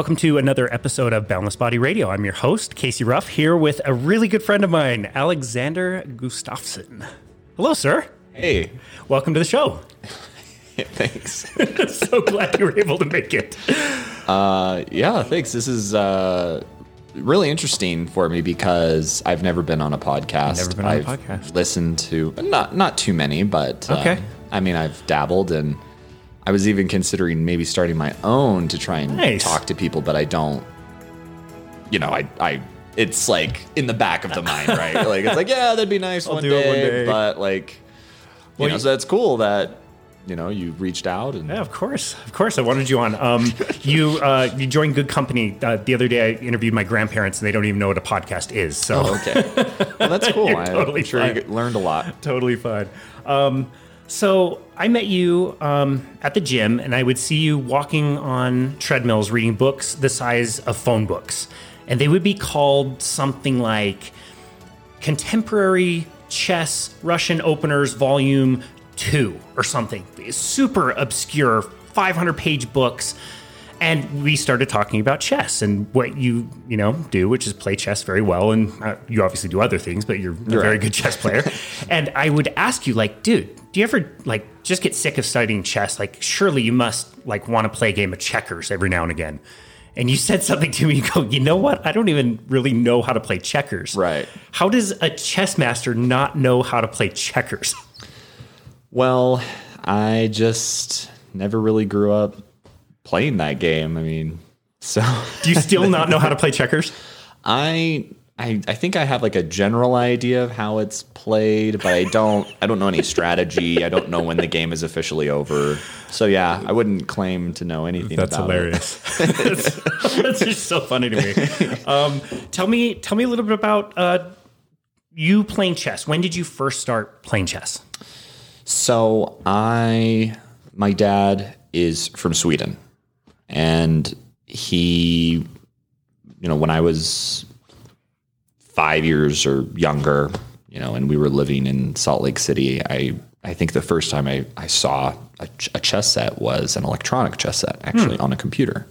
welcome to another episode of Boundless Body Radio. I'm your host, Casey Rough, here with a really good friend of mine, Alexander Gustafsson. Hello, sir. Hey, Welcome to the show. thanks. so glad you were able to make it. Uh, yeah, thanks. This is uh, really interesting for me because I've never been on a podcast. Never been on a I've podcast. Listened to not not too many, but uh, Okay. I mean, I've dabbled and I was even considering maybe starting my own to try and Nice. talk to people, but I don't. You know, I I. It's like in the back of the mind, right? Like it's like, yeah, that'd be nice one, day, one day. but like, you Well, know, you- so that's cool that you know you reached out and Yeah, of course, of course. I wanted you on. Um, you uh, you joined Good Company uh, the other day. I interviewed my grandparents, and they don't even know what a podcast is. So Oh, okay. Well, that's cool. I- totally I'm sure fine. you learned a lot. totally fine. Um, so I met you um, at the gym, and I would see you walking on treadmills, reading books the size of phone books, and they would be called something like "Contemporary Chess Russian Openers Volume 2 or something. Super obscure, 500-page books. And we started talking about chess and what you you know do, which is play chess very well. And uh, you obviously do other things, but you're a very good chess player. and I would ask you, like, dude, do you ever like just get sick of studying chess? Like, surely you must like want to play a game of checkers every now and again. And you said something to me. You go, you know what? I don't even really know how to play checkers. Right. How does a chess master not know how to play checkers? Well, I just never really grew up playing that game. I mean, so Do you still not know how to play checkers? I I I think I have like a general idea of how it's played, but I don't I don't know any strategy. I don't know when the game is officially over. So yeah, I wouldn't claim to know anything That's about hilarious. that's, that's just so funny to me. Um, tell me, tell me a little bit about uh, you playing chess. When did you first start playing chess? So I, my dad is from Sweden, and he, you know, when I was five years or younger, you know, and we were living in Salt Lake City, I, I think the first time I, I saw a, ch- a chess set was an electronic chess set, actually hmm. on a computer.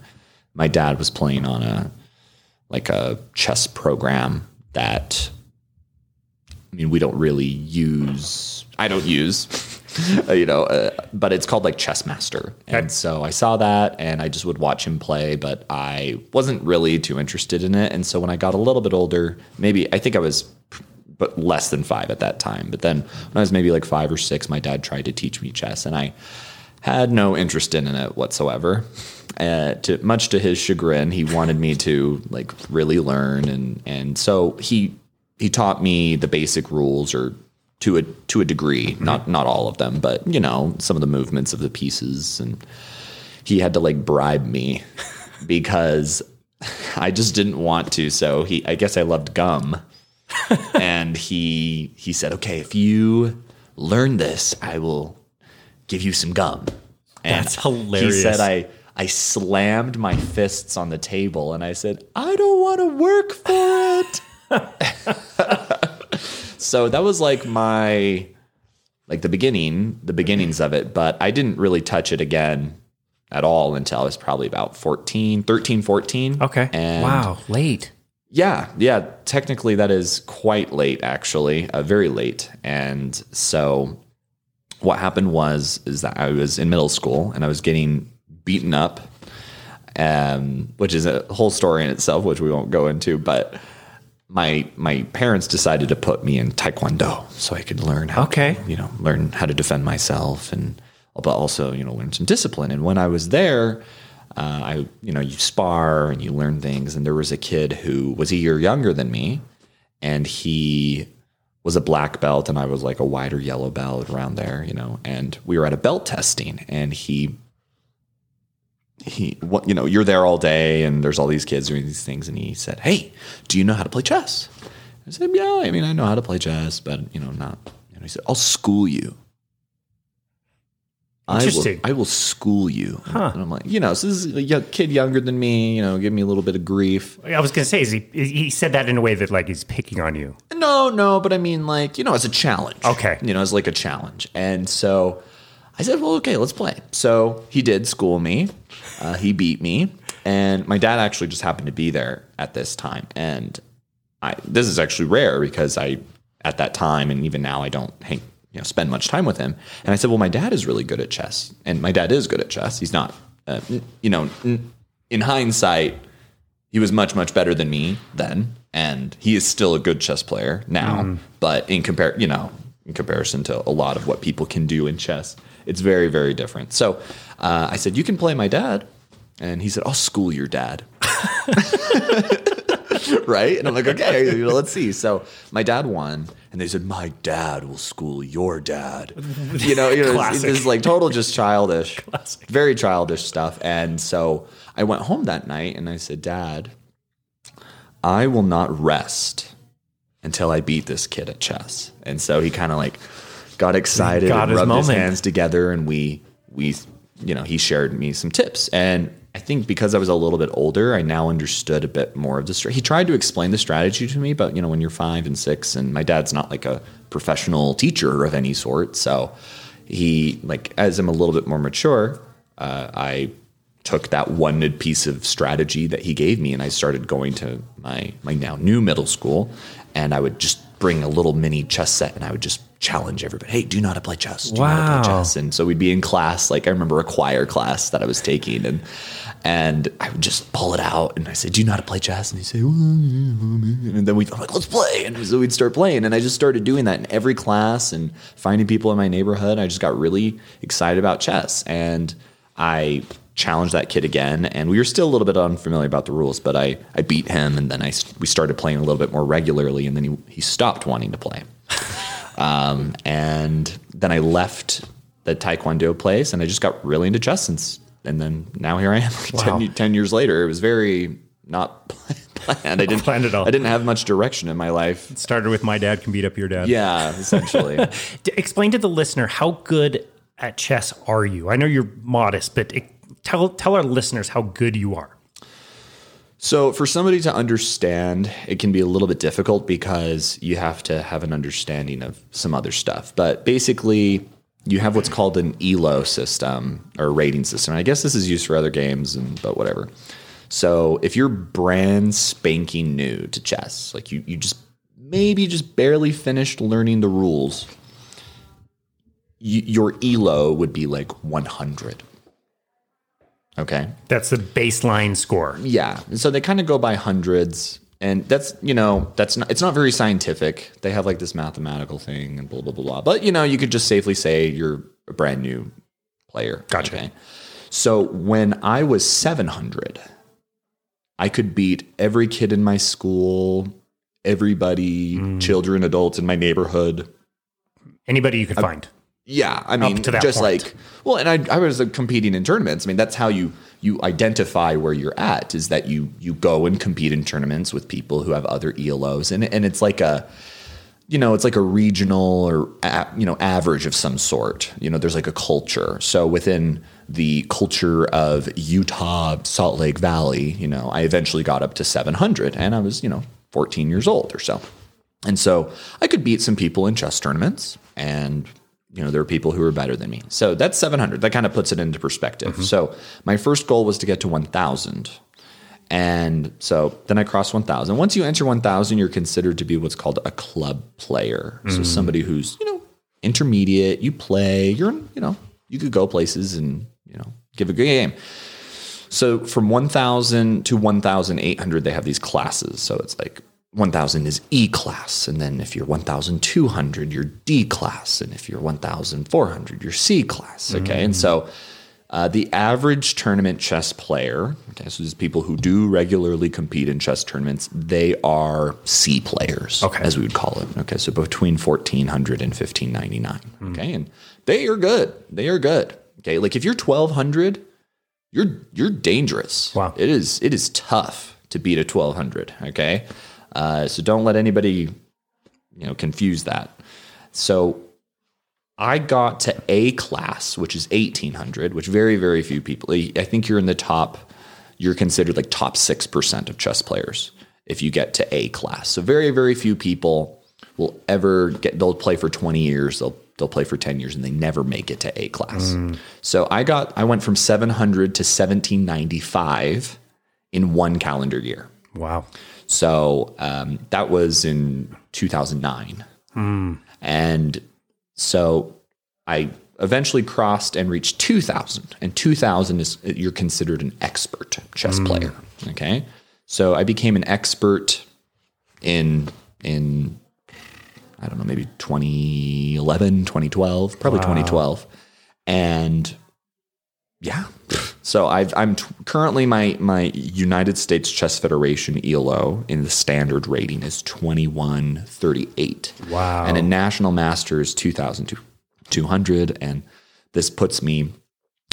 My dad was playing on a, like a chess program that I mean, we don't really use. I don't use, you know, uh, but it's called like Chess Master, and so I saw that, and I just would watch him play, but I wasn't really too interested in it. And so when I got a little bit older, maybe I think I was, but less than five at that time. But then when I was maybe like five or six, my dad tried to teach me chess, and I had no interest in it whatsoever. Uh, to much to his chagrin, he wanted me to like really learn, and and so he he taught me the basic rules, or to a to a degree, mm-hmm. not not all of them, but you know some of the movements of the pieces, and he had to like bribe me because I just didn't want to. So he, I guess I loved gum, and he he said, okay, if you learn this, I will give you some gum. And That's hilarious. He said I I slammed my fists on the table and I said, I don't want to work for it. so that was like my like the beginning, the beginnings of it, but I didn't really touch it again at all until I was probably about 14, 13, 14. Okay. And wow, late. yeah, yeah. Technically, that is quite late, actually, uh, very late. And so, what happened was is that I was in middle school and I was getting beaten up, um, which is a whole story in itself, which we won't go into. But my my parents decided to put me in taekwondo so I could learn how Okay. to, you know learn how to defend myself and but also you know learn some discipline. And when I was there. Uh, I, you know, you spar and you learn things. And there was a kid who was a year younger than me, and he was a black belt, and I was like a white or yellow belt around there, you know. And we were at a belt testing, and he, he, what, you know, you're there all day, and there's all these kids doing these things, and he said, "Hey, do you know how to play chess?" I said, "Yeah, I mean, I know how to play chess, but you know, not." And he said, "I'll school you." I will, I will school you. And I'm like, you know, so this is a young- kid younger than me, you know, give me a little bit of grief. I was going to say, is he, he said that in a way that like he's picking on you. No, no, but I mean, like, you know, as a challenge. Okay. You know, as like a challenge. And so I said, well, okay, let's play. So he did school me. Uh, he beat me. And my dad actually just happened to be there at this time. And I this is actually rare because I at that time and even now I don't hang, you know spend much time with him. And I said, "Well, my dad is really good at chess." And my dad is good at chess. He's not uh, you know, in hindsight, he was much much better than me then and he is still a good chess player now, but in compare, you know, in comparison to a lot of what people can do in chess, it's very very different. So, uh, I said, "You can play my dad." And he said, "I'll school your dad." right? And I'm like, okay, you know, let's see. So my dad won, and they said, my dad will school your dad. You know, you know, it's, Classic. it's like total just childish, very childish stuff. And so I went home that night, and I said, Dad, I will not rest until I beat this kid at chess. And so he kind of like got excited Got and rubbed his moment. hands together, and we we you know he shared me some tips and. I think because I was a little bit older, I now understood a bit more of the strategy. He tried to explain the strategy to me, but you know, when you're five and six, and my dad's not like a professional teacher of any sort, so he like as I'm a little bit more mature, uh, I took that one piece of strategy that he gave me and I started going to my my now new middle school and I would just bring a little mini chess set and I would just challenge everybody. Hey, do you know how to play chess? Do you know how to Wow. play chess? And so we'd be in class, like I remember a choir class that I was taking and and I would just pull it out and I said, Do you know how to play chess? And he'd say, well, and then we'd I'm like, let's play. And so we'd start playing. And I just started doing that in every class and finding people in my neighborhood. I just got really excited about chess. And I challenged that kid again. And we were still a little bit unfamiliar about the rules, but I, I beat him. And then I, s- we started playing a little bit more regularly. And then he, he stopped wanting to play. Um, and then I left the Taekwondo place and I just got really into chess since. And then now here I am, Wow. 10, 10 years later. It was very not planned. I didn't plan at all. I didn't have much direction in my life. Started with my dad can beat up your dad. Yeah, essentially. D- Explain to the listener how good at chess are you? I know you're modest, but it, tell tell our listeners how good you are. So, for somebody to understand, it can be a little bit difficult because you have to have an understanding of some other stuff. But basically, you have what's called an ELO system or rating system. I guess this is used for other games, and but whatever. So, if you're brand spanking new to chess, like you, you just maybe just barely finished learning the rules, you, your ELO would be like 100. Okay. That's the baseline score. Yeah. So they kind of go by hundreds. And that's, you know, that's not, it's not very scientific. They have like this mathematical thing and blah, blah, blah, blah. But, you know, you could just safely say you're a brand new player. Gotcha. So when I was 700, I could beat every kid in my school, everybody, Mm. children, adults in my neighborhood. Anybody you could find. Yeah, I mean, just point. like well, and I, I was uh, competing in tournaments. I mean, that's how you you identify where you're at is that you you go and compete in tournaments with people who have other ELOs, and and it's like a you know it's like a regional or a, you know average of some sort. You know, there's like a culture. So within the culture of Utah, Salt Lake Valley, you know, I eventually got up to 700, and I was you know 14 years old or so. And so I could beat some people in chess tournaments and you know there were people who were better than me. So that's 700. That kind of puts it into perspective. Mm-hmm. So my first goal was to get to 1000. And so then I crossed 1000. Once you enter 1000, you're considered to be what's called a club player. So mm-hmm. somebody who's, you know, intermediate, you play, you're, you know, you could go places and, you know, give a good game. So from 1000 to 1800 they have these classes. So it's like 1000 is E class and then if you're 1200 you're D class and if you're 1400 you're C class, okay? And so uh, the average tournament chess player, okay, so these people who do regularly compete in chess tournaments, they are C players, Okay. as we would call it. Okay, so between 1400 and 1599. Okay, and they are good. They are good. Okay, like if you're 1200, you're you're dangerous. Wow. It is it is tough to beat a 1200. Okay, uh, so don't let anybody you know confuse that. So I got to A class, which is 1800, which very very few people. I think you're in the top. You're considered like top six percent of chess players if you get to A class. So very very few people will ever get. They'll play for 20 years. They'll they'll play for 10 years and they never make it to A class. So I got I went from 700 to 1795 in one calendar year. Wow. So um, that was in 2009. And so I eventually crossed and reached 2000. And 2000 is you're considered an expert chess player. Okay. So I became an expert in, in, I don't know, maybe 2011, 2012, probably 2012. And yeah. So I've, I'm t- currently my my United States Chess Federation ELO in the standard rating is 2138. Wow. And in National Masters 2200 and this puts me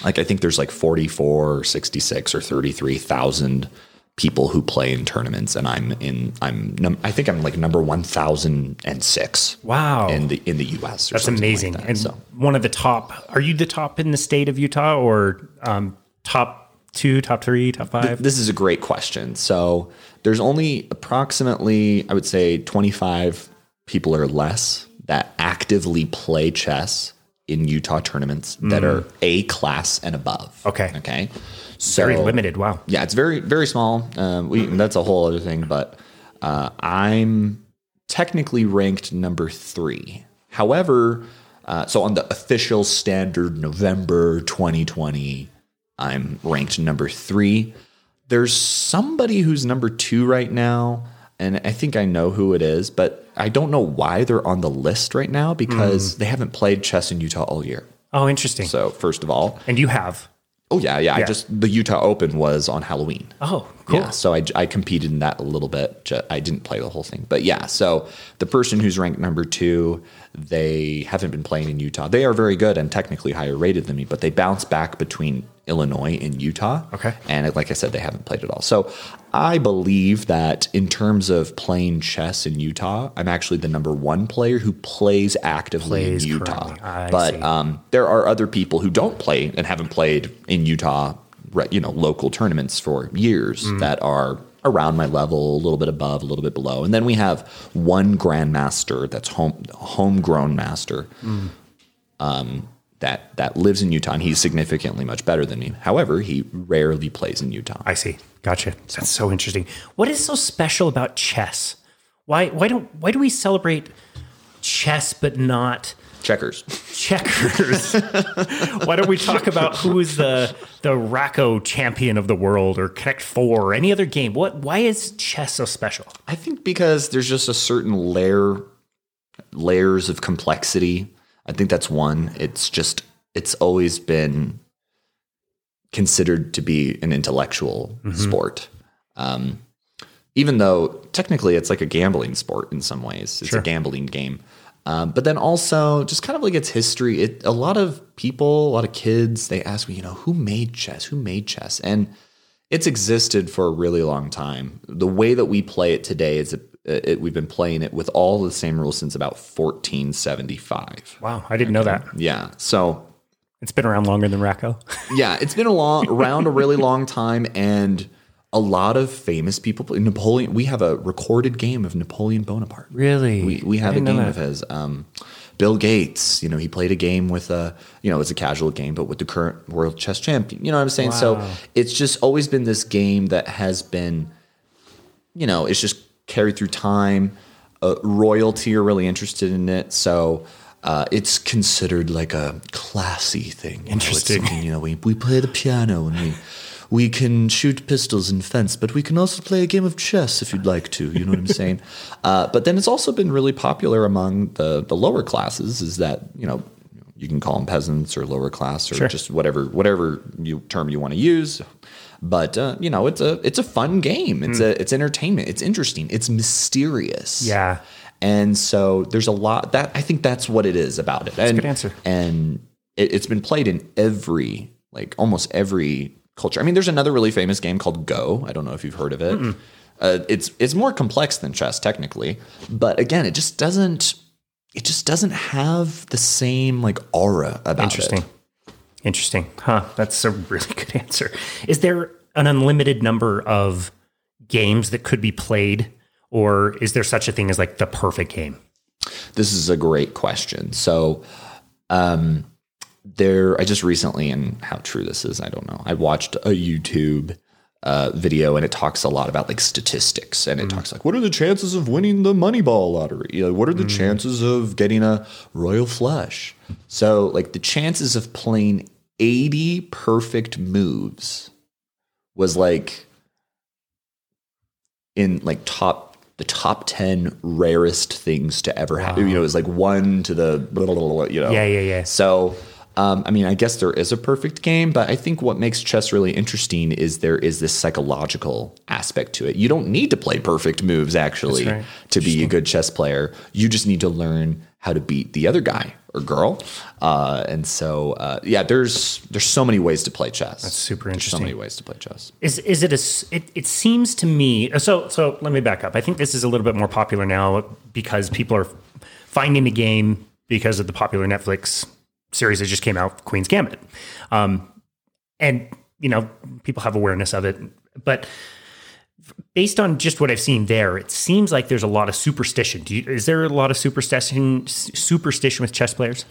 like I think there's like 44 or 66 or 33,000 people who play in tournaments and I'm in I'm num- I think I'm like number 1006 Wow. in the in the US or That's something like amazing. that. and so one of the top, are you the top in the state of Utah or um, top two, top three, top five? This is a great question. So there's only approximately, I would say, 25 people or less that actively play chess in Utah tournaments that are A class and above. Mm. Okay. Okay. So Very limited. Wow. yeah, it's very very small. Um, we that's a whole other thing, but uh, I'm technically ranked number three. However, uh, so on the official standard November 2020, I'm ranked number three. There's somebody who's number two right now, and I think I know who it is, but I don't know why they're on the list right now because hmm. they haven't played chess in Utah all year. Oh, interesting. So first of all, and you have. oh yeah, yeah, I just the Utah Open was on Halloween. Oh, cool. Yeah, so I, I competed in that a little bit. I didn't play the whole thing, but yeah. So the person who's ranked number two, they haven't been playing in Utah. They are very good and technically higher rated than me, but they bounce back between Illinois and Utah. Okay. and like I said, they haven't played at all. So I believe that in terms of playing chess in Utah, I'm actually the number one player who plays actively Plays in Utah. but um, there are other people who don't play and haven't played in Utah, you know, local tournaments for years Mm. that are around my level, a little bit above, a little bit below. And then we have one grandmaster that's home homegrown master. Mm. Um, that, that lives in Utah and he's significantly much better than me. However, he rarely plays in Utah. I see. Gotcha. That's so interesting. What is so special about chess? Why why don't why do we celebrate chess but not Checkers. checkers? why don't we talk about who is the the Racco champion of the world or Connect Four or any other game? What why is chess so special? I think because there's just a certain layer layers of complexity. I think that's one. It's just it's always been considered to be an intellectual sport. Um, even though technically it's like a gambling sport in some ways. It's Sure. a gambling game. Um, but then also just kind of like its history. It a lot of people, a lot of kids, they ask me, you know, who made chess? Who made chess? And it's existed for a really long time. The way that we play it today is it, it, we've been playing it with all the same rules since about 1475. Wow, I didn't know that. Yeah. So It's been around longer than Racco. yeah, it's been a long around a really long time, and a lot of famous people. Napoleon. We have a recorded game of Napoleon Bonaparte. Really? We we have a game of his. Um, Bill Gates. You know, he played a game with a. You know, it's a casual game, but with the current world chess champion. You know what I'm saying? So it's just always been this game that has been. You know, it's just carried through time. Uh, royalty are really interested in it, so. Uh, it's considered like a classy thing. You know, Interesting. you know, we, we play the piano and we we can shoot pistols and fence, but we can also play a game of chess if you'd like to. You know what I'm saying? Uh, but then it's also been really popular among the the lower classes. Is that you know you can call them peasants or lower class or Sure. just whatever whatever you term you want to use. But uh, you know it's a it's a fun game. It's a it's entertainment. It's interesting. It's mysterious. Yeah. And so there's a lot that I think that's what it is about it. That's and, good answer. And it, it's been played in every, like almost every culture. I mean, there's another really famous game called Go. I don't know if you've heard of it. Uh, it's it's more complex than chess technically, but again, it just doesn't it just doesn't have the same like aura about Interesting. it. Interesting. Huh. That's a really good answer. Is there an unlimited number of games that could be played, or is there such a thing as like the perfect game? This is a great question. So, um, there, I just recently, and how true this is, I don't know. I watched a YouTube uh, video, and it talks a lot about like statistics, and it Mm. talks like what are the chances of winning the Moneyball lottery? You know, what are the Mm. chances of getting a royal flush? So like the chances of playing eighty perfect moves was like in like top the top 10 rarest things to ever happen. You know, it was like one to the blah, blah, blah, blah, you know. Yeah, yeah, yeah. So, um, I mean, I guess there is a perfect game, but I think what makes chess really interesting is there is this psychological aspect to it. You don't need to play perfect moves actually right. to be a good chess player. You just need to learn how to beat the other guy or girl. Uh, and so, uh, yeah, there's there's so many ways to play chess. That's super interesting. So many ways to play chess. Is is it a? It, it seems to me. So so let me back up. I think this is a little bit more popular now because people are finding the game because of the popular Netflix series that just came out, Queen's Gambit, um, and you know people have awareness of it. But based on just what I've seen there, it seems like there's a lot of superstition. Do you, is there a lot of superstition superstition with chess players?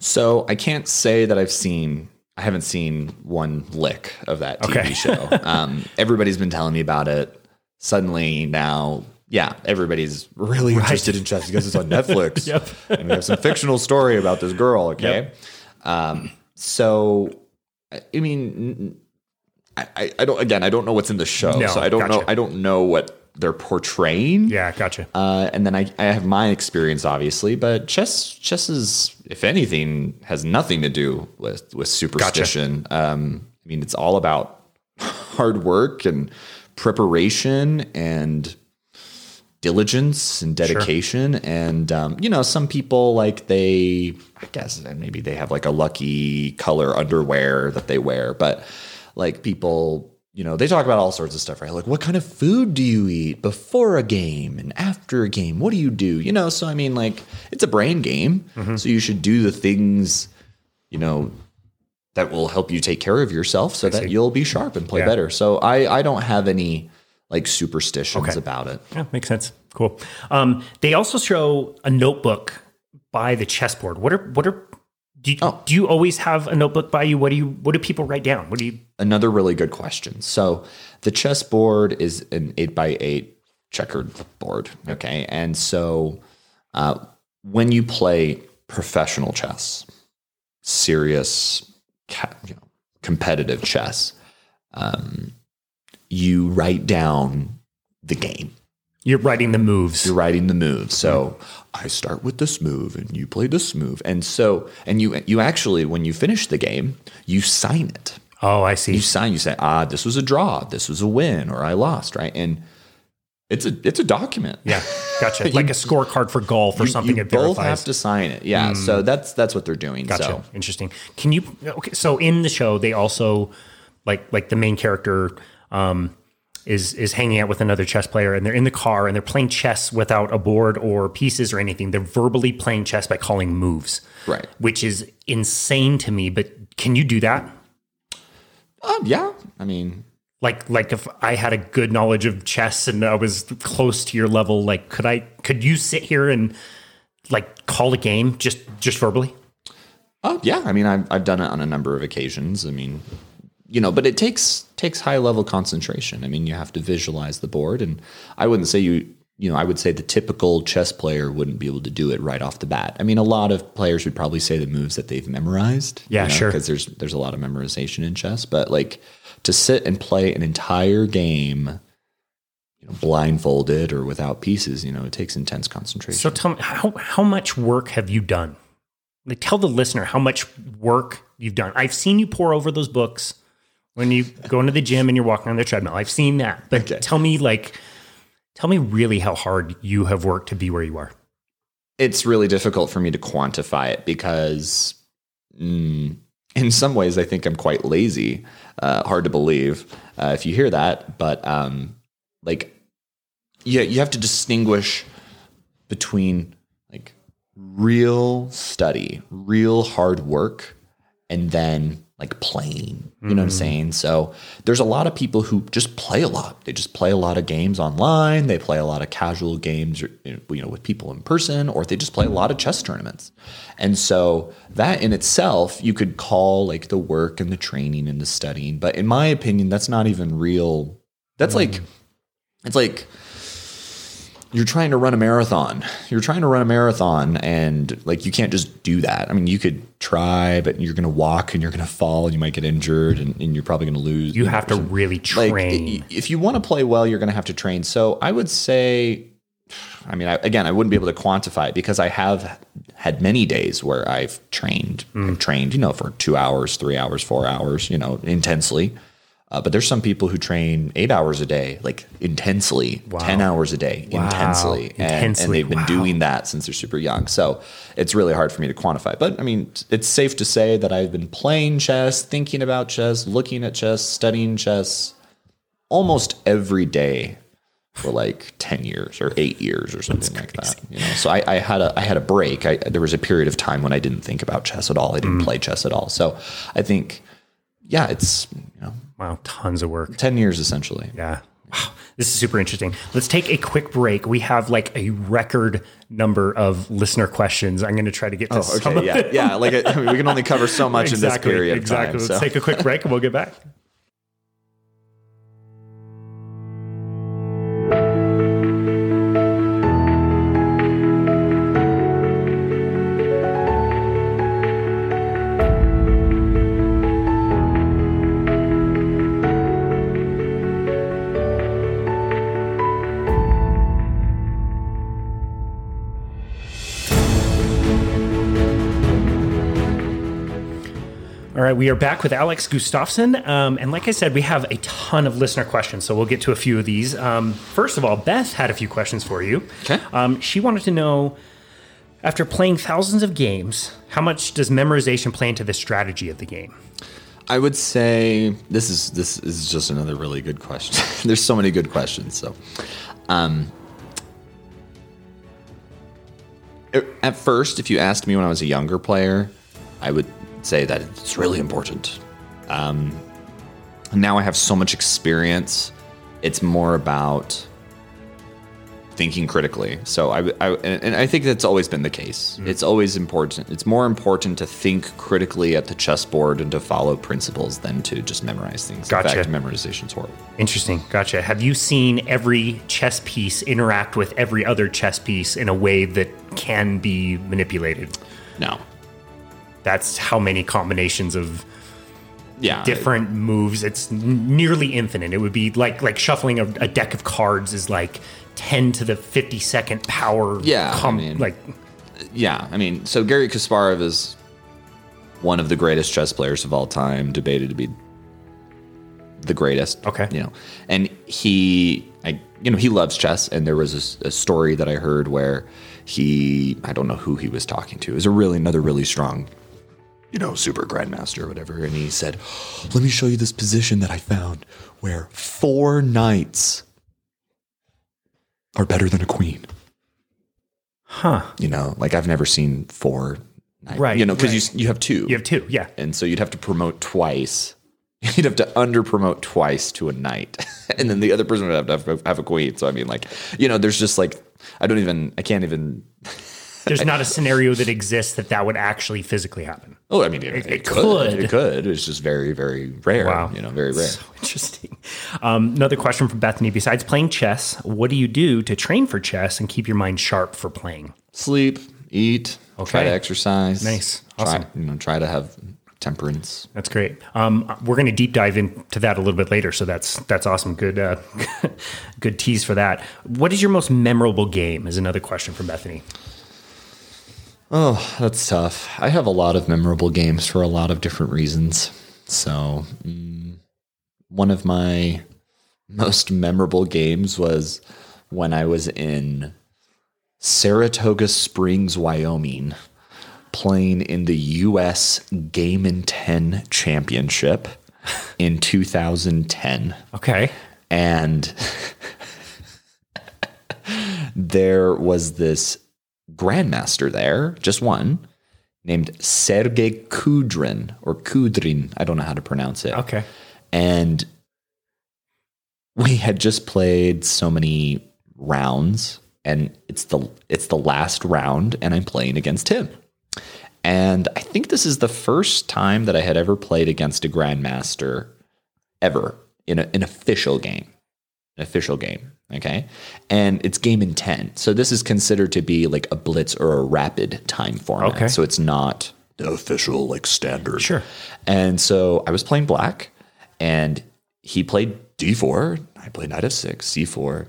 So I can't say that I've seen. I haven't seen one lick of that TV Okay. show. Um, everybody's been telling me about it. Suddenly now, yeah, everybody's really interested in chess because it's on Netflix. Yep. and we have some fictional story about this girl. Okay, um, so I mean, I, I- don't. Again, I don't know what's in the show, No, so I don't know. I don't know what they're portraying. Yeah, gotcha. Uh, and then I, I have my experience, obviously, but chess chess is, if anything, has nothing to do with with superstition. Um, I mean, it's all about hard work and preparation and diligence and dedication. And um, you know, some people like they, I guess, maybe they have like a lucky color underwear that they wear, but like people you know, they talk about all sorts of stuff, right? Like, what kind of food do you eat before a game and after a game? What do you do? You know, so I mean, like, it's a brain game. So you should do the things, you know, that will help you take care of yourself so that you'll be sharp and play Yeah. better. So I, I don't have any like superstitions Okay. about it. Yeah, makes sense. Cool. Um, they also show a notebook by the chessboard. What are what are do you, Oh. do you always have a notebook by you? What do you what do people write down? What do you Another really good question. So the chessboard is an eight by eight checkered board. Okay. And so uh, when you play professional chess, serious, you know, competitive chess, um, you write down the game. you're writing the moves? You're writing the moves. So I start with this move, and you play this move, and so and you you actually when you finish the game, you sign it Oh, I see. you sign you say ah this was a draw this was a win or i lost right and it's a it's a document Yeah, gotcha. like a scorecard for golf or you, something. you it both verifies. have to sign it yeah so that's that's what they're doing Gotcha. so Interesting. Can you? Okay, so in the show, they also like like the main character um, is is hanging out with another chess player, and they're in the car and they're playing chess without a board or pieces or anything. They're verbally playing chess by calling moves, Right. Which is insane to me. But can you do that? um, yeah i mean Like like if I had a good knowledge of chess and I was close to your level, like could I could you sit here and like call a game just just verbally? oh yeah i mean I've, I've done it on a number of occasions i mean you know but it takes takes high level concentration i mean you have to visualize the board and i wouldn't say you you know i would say the typical chess player wouldn't be able to do it right off the bat i mean a lot of players would probably say the moves that they've memorized Yeah, sure. because there's there's a lot of memorization in chess but like to sit and play an entire game you know blindfolded or without pieces you know it takes intense concentration So tell me how how much work have you done? Like tell the listener how much work you've done. I've seen you pour over those books when you go into the gym and you're walking on the treadmill. I've seen that. But Okay. tell me like tell me really how hard you have worked to be where you are. it's really difficult for me to quantify it because mm, in some ways I think I'm quite lazy. Uh, hard to believe uh, if you hear that, but um, like yeah, you have to distinguish between like real study, real hard work, and then like playing. You know what I'm mm-hmm. saying? So there's a lot of people who just play a lot. They just play a lot of games online. They play a lot of casual games, you know, with people in person, or they just play a lot of chess tournaments. And so that in itself, you could call like the work and the training and the studying. But in my opinion, that's not even real. That's like, mm. it's like you're trying to run a marathon. You're trying to run a marathon and like you can't just do that. I mean, you could try, but you're going to walk and you're going to fall and you might get injured and, and you're probably going to lose. You have to really train. i- if you want to play well, you're going to have to train. So I would say, I mean, I, again, I wouldn't be able to quantify it because I have had many days where I've trained, I've trained, you know, for two hours, three hours, four hours, you know, intensely. Uh, but there's some people who train eight hours a day, like intensely, 10 hours a day, intensely. And, and they've been Wow. doing that since they're super young. So it's really hard for me to quantify. But I mean, it's safe to say that I've been playing chess, thinking about chess, looking at chess, studying chess almost every day for like 10 years or eight years or something like that. You know, so I, I had a, I had a break. I, there was a period of time when I didn't think about chess at all. I didn't play chess at all. So I think, yeah, it's, you know, wow, tons of work. 10 years essentially. Yeah. Wow. This is super interesting. Let's take a quick break. We have like a record number of listener questions. I'm going to try to get to oh, some of Okay, yeah, yeah. Like I mean, we can only cover so much in this period exactly. of time. Let's so. take a quick break and we'll get back. All right, we are back with Alex Gustafson. Um, and like I said, we have a ton of listener questions, so we'll get to a few of these. Um, first of all, Beth had a few questions for you. Okay. Um, she wanted to know after playing thousands of games, how much does memorization play into the strategy of the game? I would say this is this is just another really good question. There's so many good questions. So, um, at first, if you asked me when I was a younger player, I would say that it's really important. Um, now I have so much experience. It's more about thinking critically. So I, I and I think that's always been the case. It's always important. It's more important to think critically at the chessboard and to follow principles than to just memorize things. Gotcha. In fact, memorization's horrible. Interesting. Gotcha. Have you seen every chess piece interact with every other chess piece in a way that can be manipulated? No. That's how many combinations of Yeah. different moves. It's nearly infinite. It would be like like shuffling a, a deck of cards is like ten to the fifty second power. Yeah, I mean- like Yeah, I mean, so Garry Kasparov is one of the greatest chess players of all time, debated to be the greatest. Okay. you know, and he, I, you know, he loves chess. And there was a story that I heard where he, I don't know who he was talking to. It was a really another really strong, you know, super grandmaster or whatever. And he said, "Let me show you this position that I found where four knights are better than a queen." huh? you know like i've never seen four knight- Right, you know because right. you, you have two You have two. Yeah. and so you'd have to promote twice you'd have to under promote twice to a knight and then the other person would have to have, have a queen so i mean like you know there's just like i don't even i can't even There's not a scenario that exists that that would actually physically happen. Oh i mean it, it could. could. it could it's just very very rare Wow. you know very rare So interesting. Um, another question from Bethany. Besides playing chess, what do you do to train for chess and keep your mind sharp for playing? sleep eat try to exercise Nice. try Awesome. you know try to have temperance That's great. Um, we're going to deep dive into that a little bit later, so that's that's awesome. Good, uh, good tease for that. What is your most memorable game? Is another question from Bethany. Oh, that's tough. I have a lot of memorable games for a lot of different reasons. So, mm, one of my most memorable games was when I was in Saratoga Springs, Wyoming, playing in the U.S. Game in 10 Championship in 2010 Okay. and there was this grandmaster there, just one, named Sergei Kudrin or Kudrin. I don't know how to pronounce it. Okay. And we had just played so many rounds and it's the it's the last round and I'm playing against him. And I think this is the first time that I had ever played against a grandmaster ever in a, an official game. An official game. Okay. And it's game in 10. So this is considered to be like a blitz or a rapid time format. Okay. So it's not the official like standard. Sure. And so I was playing black and he played d4. I played knight f6, c4,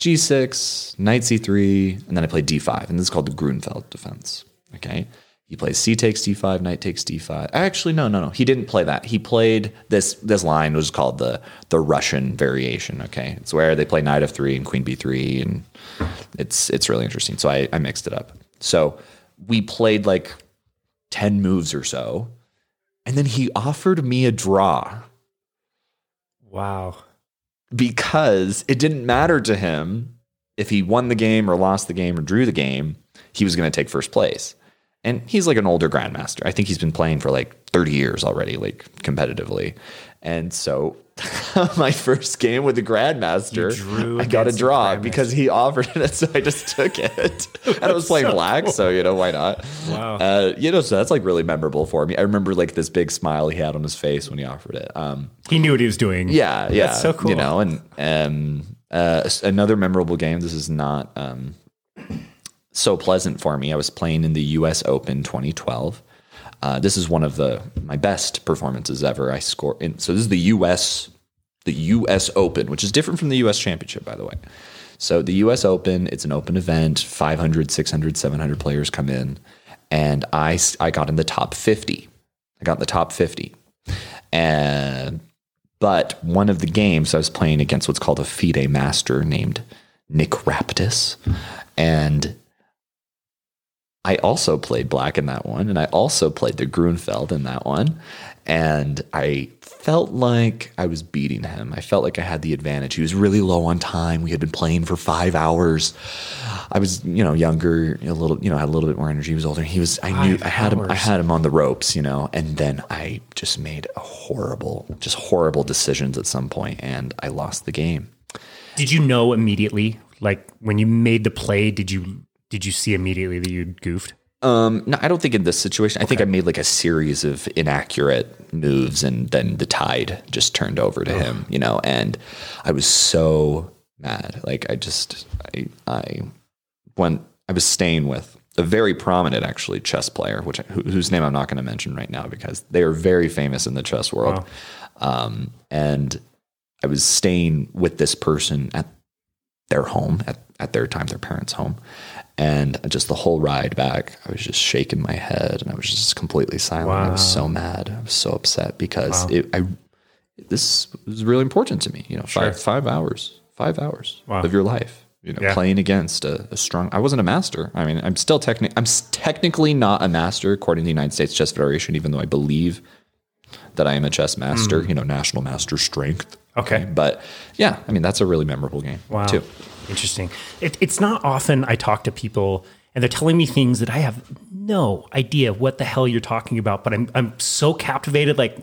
g6, knight c3, and then I played d5. And this is called the Grunfeld defense. Okay. He plays c takes d5, knight takes d5. Actually, no, no, no. He didn't play that. He played this this line was called the the Russian variation. Okay. It's where they play knight f3 and queen b3, and it's it's really interesting. So I, I mixed it up. So we played like 10 moves or so. And then he offered me a draw Wow. because it didn't matter to him if he won the game or lost the game or drew the game, he was going to take first place. And he's like an older grandmaster. I think he's been playing for like 30 years already, like competitively. And so my first game with the grandmaster, I got a draw because he offered it. So I just took it. and I was playing so black. So, you know, why not? Wow. Uh, you know, so that's like really memorable for me. I remember like this big smile he had on his face when he offered it. Um, He knew what he was doing. yeah, yeah. That's so cool. You know, and um, uh, another memorable game. This is not um, so pleasant for me. I was playing in the U.S. Open 2012. Uh, this is one of the my best performances ever. I scored. In, so this is the U.S. the U.S. Open, which is different from the U.S. Championship, by the way. So the U.S. Open, it's an open event. 500, 600, 700 players come in, and I I got in the top 50. I got in the top 50, and but one of the games I was playing against what's called a FIDE master named Nick Raptis. And I also played black in that one. And I also played the Grunfeld in that one. And I felt like I was beating him. I felt like I had the advantage. He was really low on time. We had been playing for five hours. I was, you know, younger, a little, you know, had a little bit more energy. He was older. He was, I knew, Five I had him, I had him on the ropes, you know, and then I just made a horrible, just horrible decisions at some point, and I lost the game. Did you know immediately, like when you made the play, did you did you see immediately that you'd goofed? Um, no, I don't think in this situation. I think I made like a series of inaccurate moves, and then the tide just turned over to him, you know. And I was so mad. Like I just, I, I went. I was staying with a very prominent, actually, chess player, which who, whose name I'm not going to mention right now because they are very famous in the chess world. Um, and I was staying with this person at their home at, at their time, their parents' home. And just the whole ride back, I was just shaking my head and I was just completely silent. I was so mad. I was so upset because it, I this was really important to me. You know, five five hours, five hours Wow. of your life. You know, Yeah. playing against a, a strong. I wasn't a master. I mean, I'm still technically. I'm s- technically not a master according to the United States Chess Federation, even though I believe that I am a chess master. Mm. You know, national master strength. Okay. but yeah, I mean that's a really memorable game Wow. too. Interesting. It, it's not often I talk to people and they're telling me things that I have no idea what the hell you're talking about, but I'm I'm so captivated. Like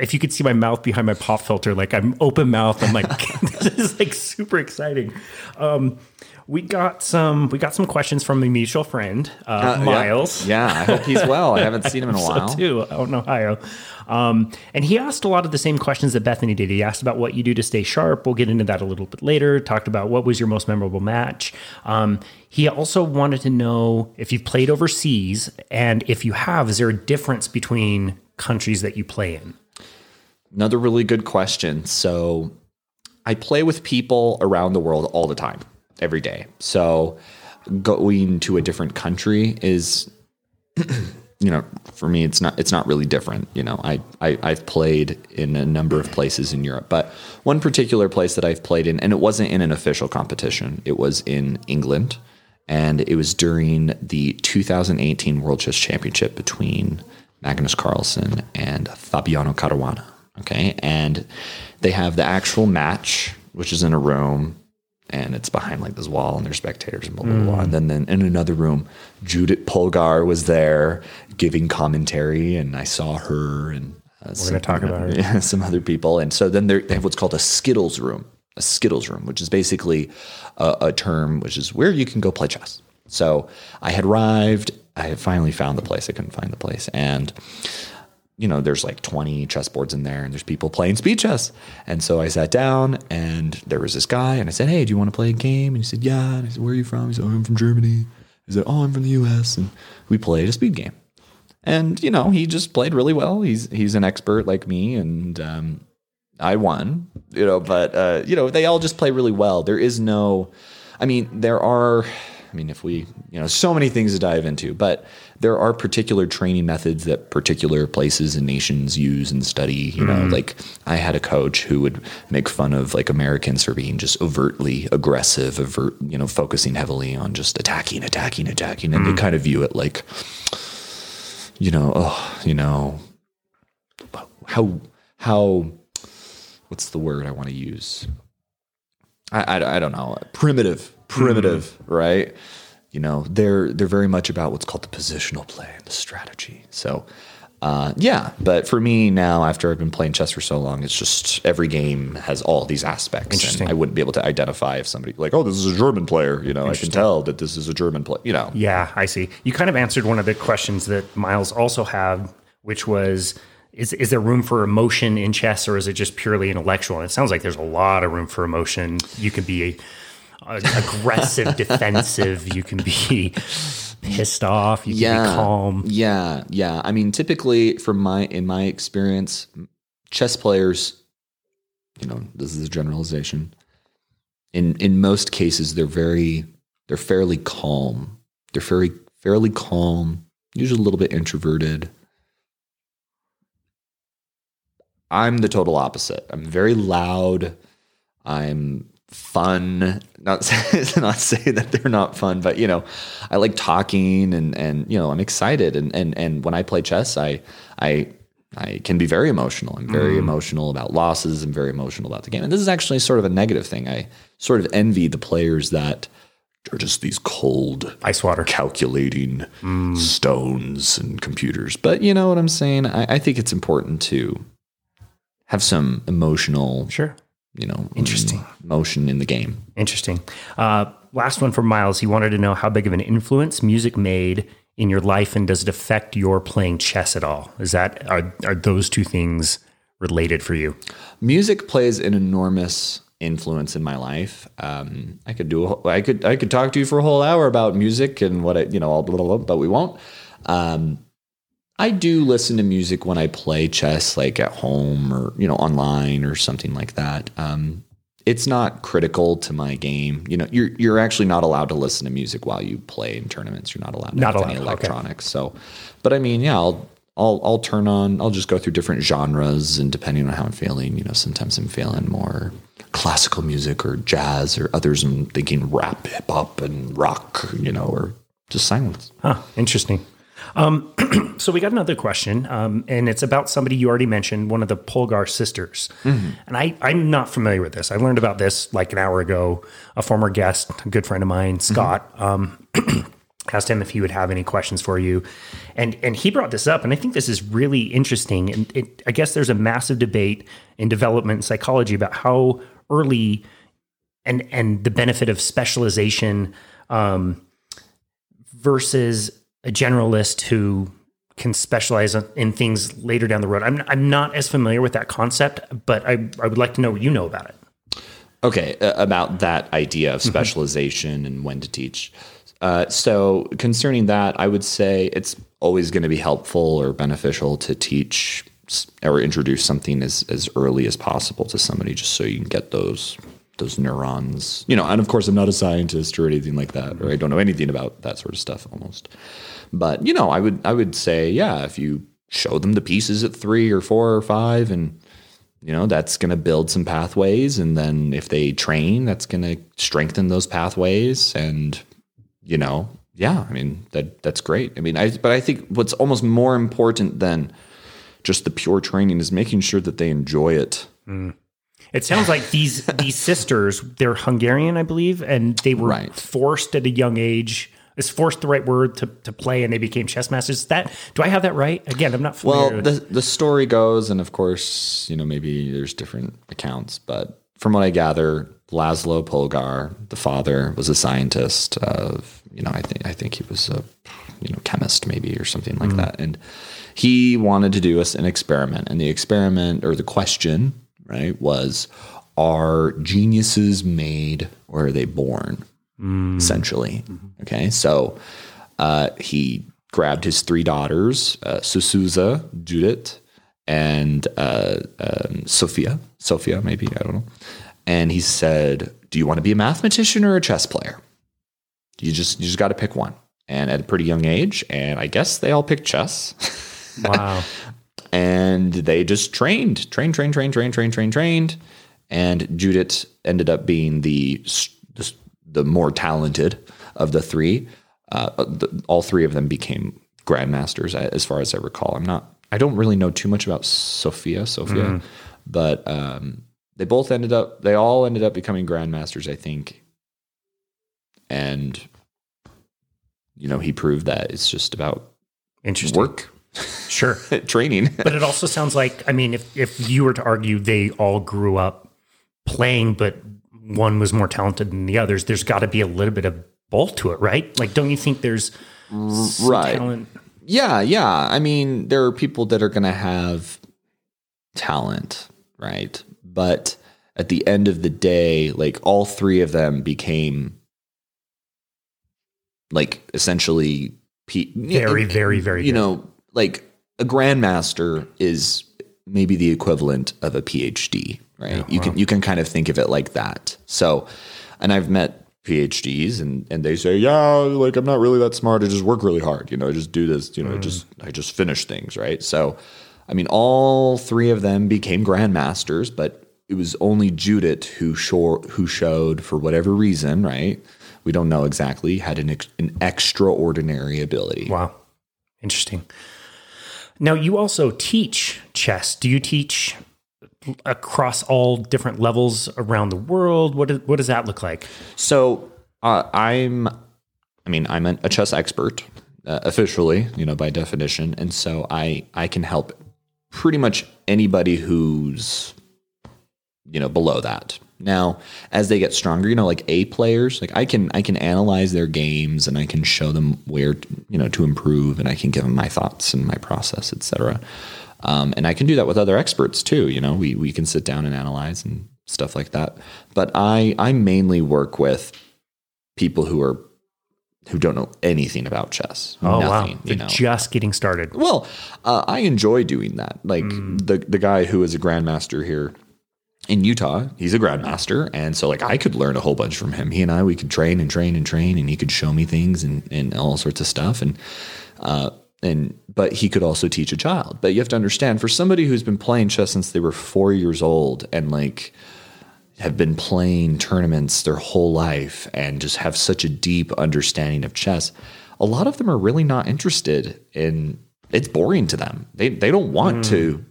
if you could see my mouth behind my pop filter, like I'm open mouth. I'm like this is like super exciting. Um, we got some we got some questions from a mutual friend, uh, yeah. Miles. Yeah, I hope he's well. I haven't seen him in a while. So too out in Ohio. Um, and he asked a lot of the same questions that Bethany did. He asked about what you do to stay sharp. We'll get into that a little bit later. Talked about what was your most memorable match. Um, he also wanted to know if you've played overseas, and if you have, is there a difference between countries that you play in? Another really good question. So, I play with people around the world all the time, every day. So, going to a different country is, you know, for me, it's not it's not really different. You know, I, I I've played in a number of places in Europe, but one particular place that I've played in, and it wasn't in an official competition. It was in England, and it was during the 2018 World Chess Championship between Magnus Carlsen and Fabiano Caruana. Okay, and they have the actual match, which is in a room, and it's behind like this wall, and there's spectators and blah blah blah. And then, then in another room, Judit Polgar was there giving commentary, and I saw her and uh, We're going to talk about her. some other people. And so then they have what's called a Skittles room, a Skittles room, which is basically a, a term which is where you can go play chess. So I had arrived. I had finally found the place. I couldn't find the place, and you know, there's like 20 chessboards in there and there's people playing speed chess. And so I sat down and there was this guy and I said, Hey, do you want to play a game? And he said, Yeah. And I said, Where are you from? He said, oh, I'm from Germany. He said, Oh, I'm from the US. And we played a speed game. And, you know, he just played really well. He's he's an expert like me and um, I won, you know, but uh, you know, they all just play really well. There is no I mean, there are I mean, if we, you know, so many things to dive into, but there are particular training methods that particular places and nations use and study. You know, mm-hmm. like I had a coach who would make fun of like Americans for being just overtly aggressive, overt, you know, focusing heavily on just attacking, attacking, attacking, and they mm-hmm. kind of view it like, you know, oh, you know, how how what's the word I want to use? I, I, I don't know. Primitive, primitive, mm-hmm. right? You know, they're they're very much about what's called the positional play and the strategy. So, uh, yeah. But for me now, after I've been playing chess for so long, it's just every game has all these aspects. Interesting. And I wouldn't be able to identify if somebody like, oh, this is a German player. You know, I can tell that this is a German player. You know, Yeah, I see. You kind of answered one of the questions that Miles also had, which was is is there room for emotion in chess or is it just purely intellectual? And it sounds like there's a lot of room for emotion. You can be aggressive, defensive, you can be pissed off, you can be calm. Yeah, yeah. I mean, typically, from my in my experience, chess players, you know, this is a generalization. In in most cases, they're very they're fairly calm. They're very fairly calm. Usually a little bit introverted. I'm the total opposite. I'm very loud. I'm fun. Not say, not say that they're not fun, but you know, I like talking and and you know, I'm excited and and and when I play chess, I I I can be very emotional. I'm very mm. emotional about losses. I'm very emotional about the game. And this is actually sort of a negative thing. I sort of envy the players that are just these cold, Ice water. calculating mm. stones and computers. But you know what I'm saying? I, I think it's important to have some emotional, Sure. You know, Interesting. motion in the game. Interesting. Uh, last one for Miles. He wanted to know how big of an influence music made in your life, and does it affect your playing chess at all? Is that are are those two things related for you? Music plays an enormous influence in my life. Um, I could do, a, I could, I could talk to you for a whole hour about music and what I, you know, all blah, blah, blah, but we won't. Um, I do listen to music when I play chess, like at home or you know online or something like that. Um, it's not critical to my game. You know, you're you're actually not allowed to listen to music while you play in tournaments. You're not allowed to Not have any allowed, okay. electronics. So, but I mean, yeah, I'll I'll I'll turn on. I'll just go through different genres and depending on how I'm feeling, you know, sometimes I'm feeling more classical music or jazz, or others I'm thinking rap, hip hop, and rock. You know, or just silence. Huh, interesting. Um, so we got another question, um, and it's about somebody you already mentioned, one of the Polgar sisters. And I, I'm not familiar with this. I learned about this like an hour ago. A former guest, a good friend of mine, Scott, um, asked him if he would have any questions for you, and and he brought this up, and I think this is really interesting. And it, I guess there's a massive debate in development and psychology about how early and and the benefit of specialization. Um, versus a generalist who can specialize in things later down the road. I'm, I'm not as familiar with that concept, but I, I would like to know what you know about it. Okay, uh, about that idea of specialization and when to teach. Uh, so, concerning that, I would say it's always going to be helpful or beneficial to teach or introduce something as, as early as possible to somebody, just so you can get those those neurons. You know, and of course, I'm not a scientist or anything like that, or I don't know anything about that sort of stuff almost. But you know, I would I would say, yeah, if you show them the pieces at three or four or five, and you know that's going to build some pathways and then if they train that's going to strengthen those pathways and you know yeah i mean that that's great i mean i but i think what's almost more important than just the pure training is making sure that they enjoy it mm. It sounds like these these sisters, they're Hungarian, I believe, and they were Right. forced at a young age. Is forced the right word to, to play, and they became chess masters? That do I have that right? Again, I'm not familiar. Well, the the story goes, and of course, you know, maybe there's different accounts, but from what I gather, Laszlo Polgar, the father, was a scientist of, you know, I think I think he was a, you know, chemist maybe or something like hmm. that, and he wanted to do us an experiment, and the experiment or the question, right, was, are geniuses made or are they born? Essentially. Okay, so uh, he grabbed his three daughters, uh, Susuza, Judith, and uh, um, Sophia. Sophia, maybe I don't know. And he said, "Do you want to be a mathematician or a chess player? You just you just got to pick one." And at a pretty young age, and I guess they all picked chess. wow. and they just trained, trained, trained, trained, trained, trained, trained, trained. And Judith ended up being the the, the more talented of the three. Uh, the, all three of them became grandmasters, as far as I recall. I'm not. I don't really know too much about Sophia, Sophia, but um, they both ended up. They all ended up becoming grandmasters, I think. And you know, he proved that it's just about Interesting. work, Sure. training. But it also sounds like, I mean, if, if you were to argue they all grew up playing, but one was more talented than the others, there's got to be a little bit of both to it, right? Like, don't you think there's Right. talent? Yeah, yeah. I mean, there are people that are going to have talent, right? But at the end of the day, like all three of them became like essentially pe- Very, very, very you good. know, like a grandmaster is maybe the equivalent of a PhD, right? you can you can kind of think of it like that. So, and I've met PhDs and and they say, yeah, like I'm not really that smart. I just work really hard. You know, I just do this. You know, I just mm. I just finish things, right? So, I mean, all three of them became grandmasters, but it was only Judith who shor- who showed for whatever reason, right? We don't know exactly had an ex- an extraordinary ability. Wow. Interesting. Now, you also teach chess. Do you teach across all different levels around the world? What, is, what does that look like? So uh, I'm, I mean, I'm an, a chess expert uh, officially, you know, by definition, and so I I can help pretty much anybody who's, you know, below that. Now, as they get stronger, you know, like A players, like I can I can analyze their games and I can show them where you know to improve, and I can give them my thoughts and my process, etc. Um, and I can do that with other experts too. You know, we we can sit down and analyze and stuff like that. But I I mainly work with people who are who don't know anything about chess. Oh, Nothing, wow. You They're know. just getting started. Well, uh, I enjoy doing that. Like the the guy who is a grandmaster here in Utah, he's a grandmaster, and so like I could learn a whole bunch from him. He and I we could train and train and train, and he could show me things and and all sorts of stuff. And uh, and but he could also teach a child. But you have to understand, for somebody who's been playing chess since they were four years old, and like have been playing tournaments their whole life and just have such a deep understanding of chess, a lot of them are really not interested in it's boring to them. They they don't want hmm. to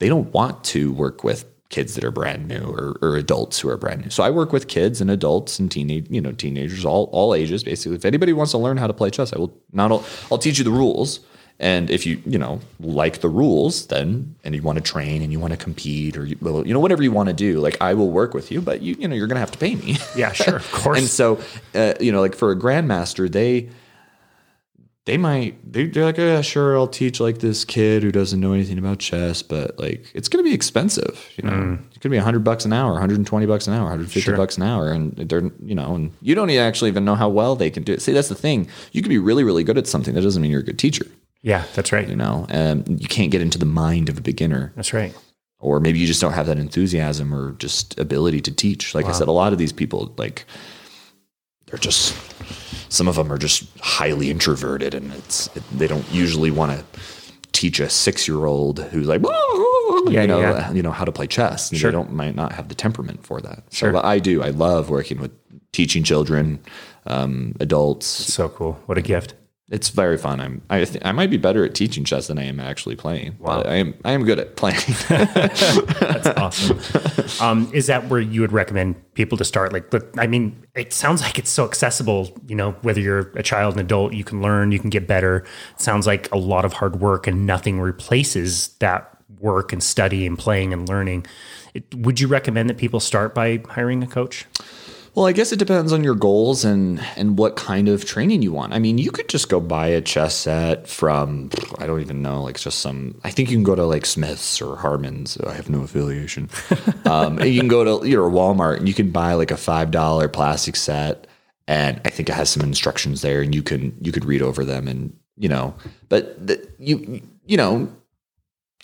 they don't want to work with kids that are brand new or, or adults who are brand new. So I work with kids and adults and teenage you know teenagers all all ages basically. If anybody wants to learn how to play chess, I will not I'll teach you the rules. And if you you know like the rules, then and you want to train and you want to compete or you, you know whatever you want to do, like I will work with you. But you you know you're gonna have to pay me. Yeah, sure. Of course. and so uh, you know like for a grandmaster, they they might they, they're like, oh, yeah, sure, I'll teach like this kid who doesn't know anything about chess, but like it's gonna be expensive. You know, it's gonna be hundred bucks an hour, 120 bucks an hour, 150 Sure. bucks an hour, and they're you know, and you don't actually even know how well they can do it. See, that's the thing. You can be really really good at something. That doesn't mean you're a good teacher. Yeah, that's right. You know, um, you can't get into the mind of a beginner That's right. or maybe you just don't have that enthusiasm or just ability to teach. Like I said, a lot of these people, like they're just some of them are just highly introverted, and it's they don't usually want to teach a six year old who's like, Yeah, you know, yeah. you know how to play chess. Sure. They don't might not have the temperament for that. Sure. So but I do. I love working with teaching children, um, adults. So cool. What a gift. It's very fun. I'm I th- I might be better at teaching chess than I am actually playing. Wow. I am I am good at playing. That's awesome. Um, is that where you would recommend people to start? Like, I mean, it sounds like it's so accessible. You know, whether you're a child, an adult, you can learn, you can get better. It sounds like a lot of hard work, and nothing replaces that work and study and playing and learning. It, would you recommend that people start by hiring a coach? Well, I guess it depends on your goals and and what kind of training you want. I mean, you could just go buy a chess set from I don't even know, like just some. I think you can go to like Smiths or Harmons. I have no affiliation. um, you can go to your Walmart and you can buy like a five dollar plastic set, and I think it has some instructions there, and you can you could read over them, and you know, but the, you you know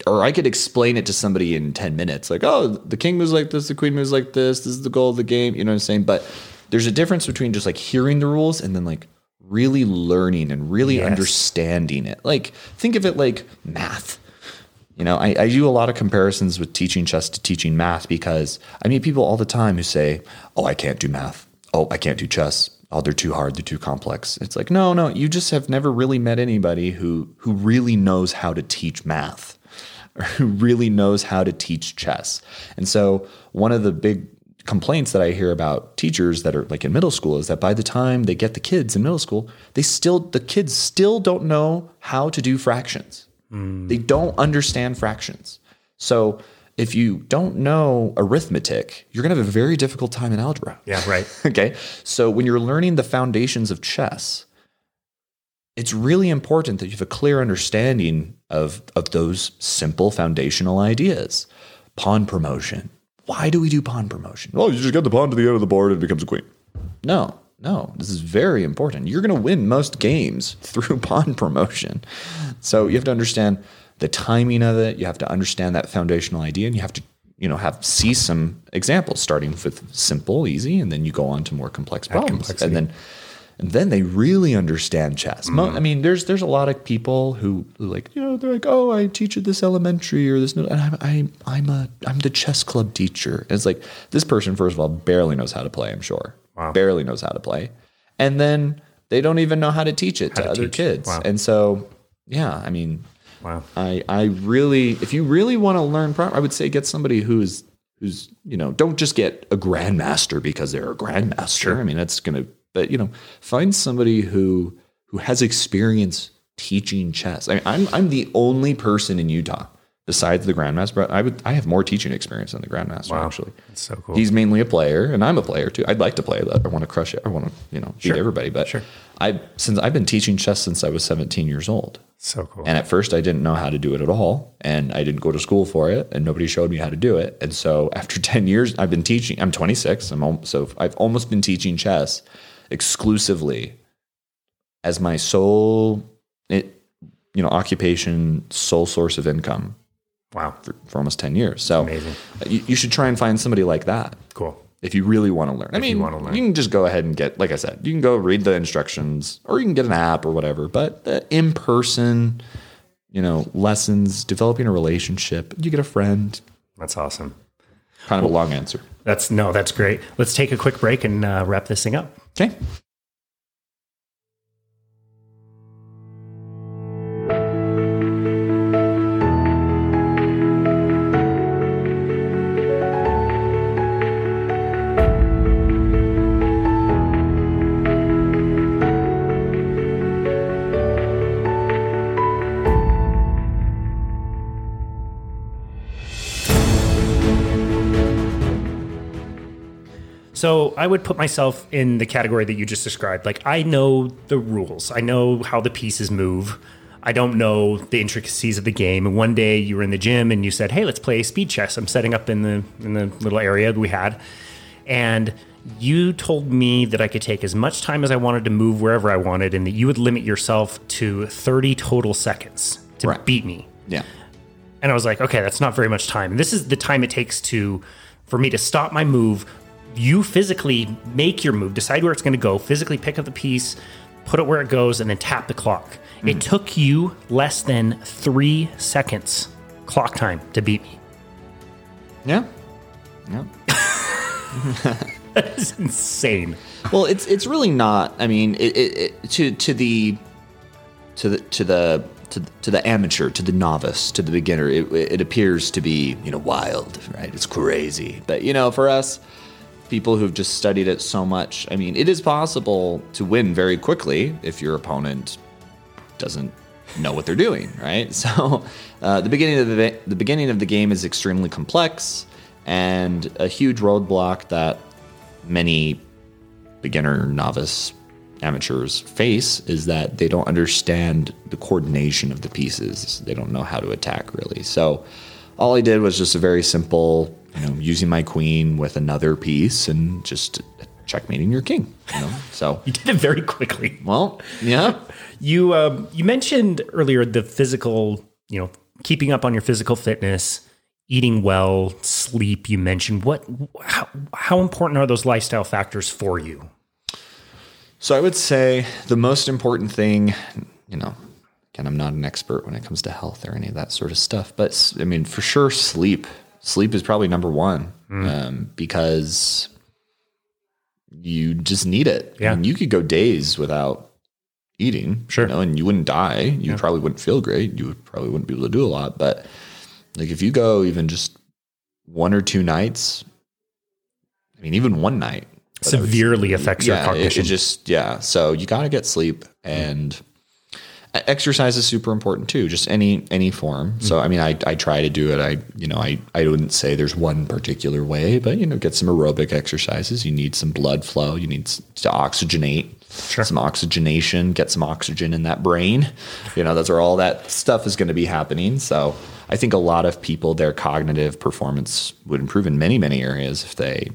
or I could explain it to somebody in 10 minutes, like, oh, the king moves like this, the queen moves like this, this is the goal of the game. You know what I'm saying? But there's a difference between just like hearing the rules and then like really learning and really yes. understanding it. Like, think of it like math. You know, I, I do a lot of comparisons with teaching chess to teaching math because I meet people all the time who say, oh, I can't do math. Oh, I can't do chess. Oh, they're too hard. They're too complex. It's like, no, no, you just have never really met anybody who who really knows how to teach math who really knows how to teach chess. And so one of the big complaints that I hear about teachers that are like in middle school is that by the time they get the kids in middle school, they still the kids still don't know how to do fractions. Mm. They don't understand fractions. So if you don't know arithmetic, you're going to have a very difficult time in algebra. Yeah, right. okay. So when you're learning the foundations of chess, it's really important that you have a clear understanding of, of those simple foundational ideas. Pawn promotion. Why do we do pawn promotion? Well, you just get the pawn to the end of the board and it becomes a queen. No, no, this is very important. You're going to win most games through pawn promotion. So you have to understand the timing of it. You have to understand that foundational idea, and you have to, you know, have see some examples starting with simple, easy, and then you go on to more complex problems, and then and then they really understand chess. Mm. I mean, there's there's a lot of people who, like you know they're like, oh, I teach at this elementary or this, and I'm I'm I'm a I'm the chess club teacher. And it's like this person first of all barely knows how to play. I'm sure, wow. barely knows how to play, and then they don't even know how to teach it to, to, other kids. Wow. And so, yeah, I mean, wow. I I really, if you really want to learn, proper, I would say get somebody who's who's you know don't just get a grandmaster because they're a grandmaster. Sure. I mean, that's going to but you know, find somebody who who has experience teaching chess. I mean, I'm I'm the only person in Utah besides the grandmaster. But I would I have more teaching experience than the grandmaster. Wow. Actually, That's so cool. He's mainly a player, and I'm a player too. I'd like to play that. I want to crush it. I want to you know beat everybody. But sure. I since I've been teaching chess since I was 17 years old. So cool. And at first, I didn't know how to do it at all, and I didn't go to school for it, and nobody showed me how to do it. And so, after 10 years, I've been teaching. I'm 26. I'm so I've almost been teaching chess exclusively as my sole it, you know occupation sole source of income wow. for, for almost 10 years. So Amazing. You, you, should try and find somebody like that cool. if you really want to learn if i mean you, learn. you can just go ahead and get like i said you can go read the instructions or you can get an app or whatever but the in person you know lessons developing a relationship you get a friend. That's awesome. Kind of well, a long answer. That's no that's great. Let's take a quick break and uh, wrap this thing up Okay. I would put myself in the category that you just described. Like I know the rules. I know how the pieces move. I don't know the intricacies of the game. And one day you were in the gym and you said, "Hey, let's play speed chess." I'm setting up in the in the little area we had, and you told me that I could take as much time as I wanted to move wherever I wanted, and that you would limit yourself to 30 total seconds to right. beat me. Yeah. And I was like, okay, that's not very much time. And this is the time it takes to for me to stop my move, you physically make your move, decide where it's going to go, physically pick up the piece, put it where it goes, and then tap the clock. Mm-hmm. It took you less than three seconds clock time to beat me. Yeah. Yeah. that is insane. Well, it's it's really not. I mean, it, it, it, to to the to the to the to, to the amateur, to the novice, to the beginner, it, it appears to be you know wild, right? It's crazy, but you know for us, people who've just studied it so much, I mean, it is possible to win very quickly if your opponent doesn't know what they're doing, right? So uh, the beginning of the the beginning of the game is extremely complex and a huge roadblock that many beginner, novice, amateurs face is that they don't understand the coordination of the pieces. They don't know how to attack really. So all I did was just a very simple, you know, using my queen with another piece and just checkmating your king. You know, so You did it very quickly. well, yeah. You um, you mentioned earlier the physical, you know, keeping up on your physical fitness, eating well, sleep. You mentioned what how, how important are those lifestyle factors for you? So I would say the most important thing, you know, again, I'm not an expert when it comes to health or any of that sort of stuff, but I mean, for sure, sleep. Sleep is probably number one um, because you just need it. Yeah. I mean, you could go days without eating, Sure. you know, and you wouldn't die. You probably wouldn't feel great. You probably wouldn't be able to do a lot. But like if you go even just one or two nights, I mean, even one night, Severely affects your yeah, it, cognition. it just yeah. So you got to get sleep and e- exercise is super important too. Just any any form. Mm-hmm. So I mean, I I try to do it. I you know I I wouldn't say there's one particular way, but you know, get some aerobic exercises. You need some blood flow. You need to oxygenate. Some oxygenation, get some oxygen in that brain. You know, that's where all that stuff is going to be happening. So I think a lot of people, their cognitive performance would improve in many, many areas if they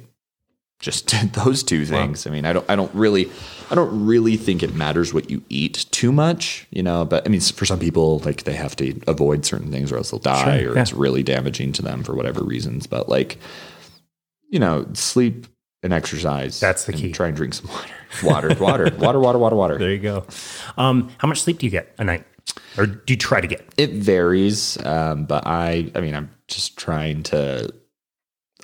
just did those two things. I mean, I don't, I don't really, I don't really think it matters what you eat too much, you know. But I mean, for some people, like they have to avoid certain things or else they'll die, Sure, or yeah. it's really damaging to them for whatever reasons. But like, you know, sleep and exercise. That's the key. Try and drink some water, water, water, water, water, water, water. there you go. Um, how much sleep do you get a night, or do you try to get? It varies, um, but I, I mean, I'm just trying to.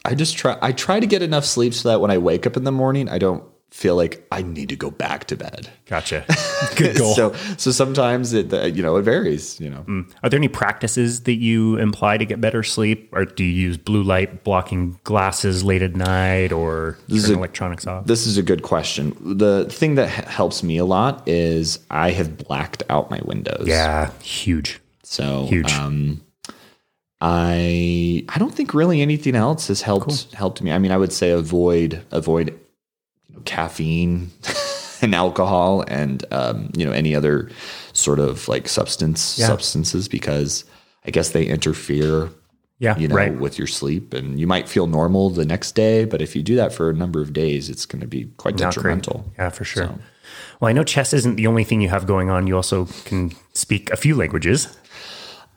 I just try. I try to get enough sleep so that when I wake up in the morning, I don't feel like I need to go back to bed. Gotcha. Good goal. So, so sometimes it, uh, you know, it varies. You know, Are there any practices that you imply to get better sleep, or do you use blue light blocking glasses late at night, or is turn a- electronics off? this is a good question. The thing that h- helps me a lot is I have blacked out my windows. yeah, huge. So Huge. Um, I I don't think really anything else has helped helped me. I mean, I would say avoid avoid you know, caffeine and alcohol and um, you know any other sort of like substance Yeah. substances because I guess they interfere Yeah, you know right. with your sleep and you might feel normal the next day, but if you do that for a number of days, it's going to be quite Not great. detrimental. Yeah, for sure. Well, I know chess isn't the only thing you have going on. You also can speak a few languages.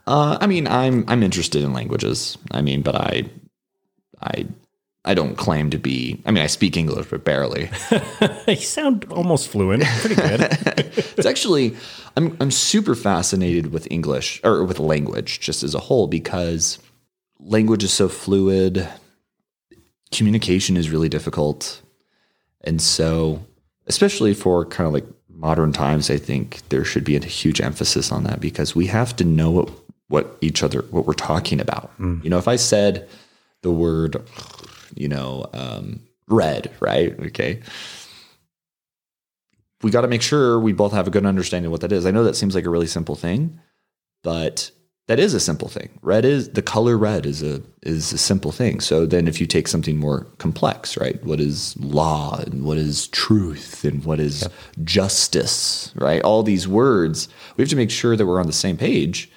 Uh, I mean, I'm I'm interested in languages. I mean, but I I I don't claim to be. I mean, I speak English, but barely. you sound almost fluent. Pretty good. it's actually I'm I'm super fascinated with English or with language just as a whole because language is so fluid. Communication is really difficult, and so especially for kind of like modern times, I think there should be a huge emphasis on that because we have to know what what each other what we're talking about. Mm. You know, if I said the word, you know, um, red, right? Okay we got to make sure we both have a good understanding of what that is. I know that seems like a really simple thing, but that is a simple thing. Red is the color red is a is a simple thing. So then if you take something more complex, right? What is law and what is truth and what is justice, right? All these words, we have to make sure that we're on the same page.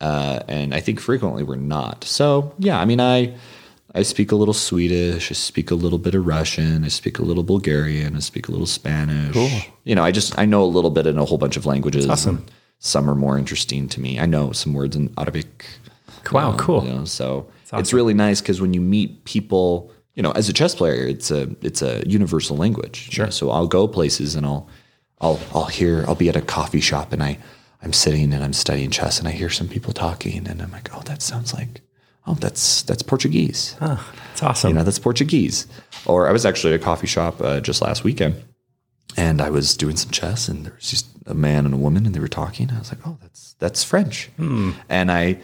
Uh, and I think frequently we're not. So yeah, I mean, I I speak a little Swedish. I speak a little bit of Russian. I speak a little Bulgarian. I speak a little Spanish. You know, I just I know a little bit in a whole bunch of languages. awesome. Some are more interesting to me. I know some words in Arabic. Wow, um, cool. You know, so it's really nice because when you meet people, you know, as a chess player, it's a it's a universal language. Sure. so I'll go places and I'll I'll I'll hear I'll be at a coffee shop and I I'm sitting and I'm studying chess and I hear some people talking and I'm like, oh, that sounds like oh, that's that's Portuguese. That's awesome. You know, that's Portuguese. Or I was actually at a coffee shop uh, just last weekend, and I was doing some chess, and there was just a man and a woman, and they were talking. I was like, "Oh, that's that's French," and I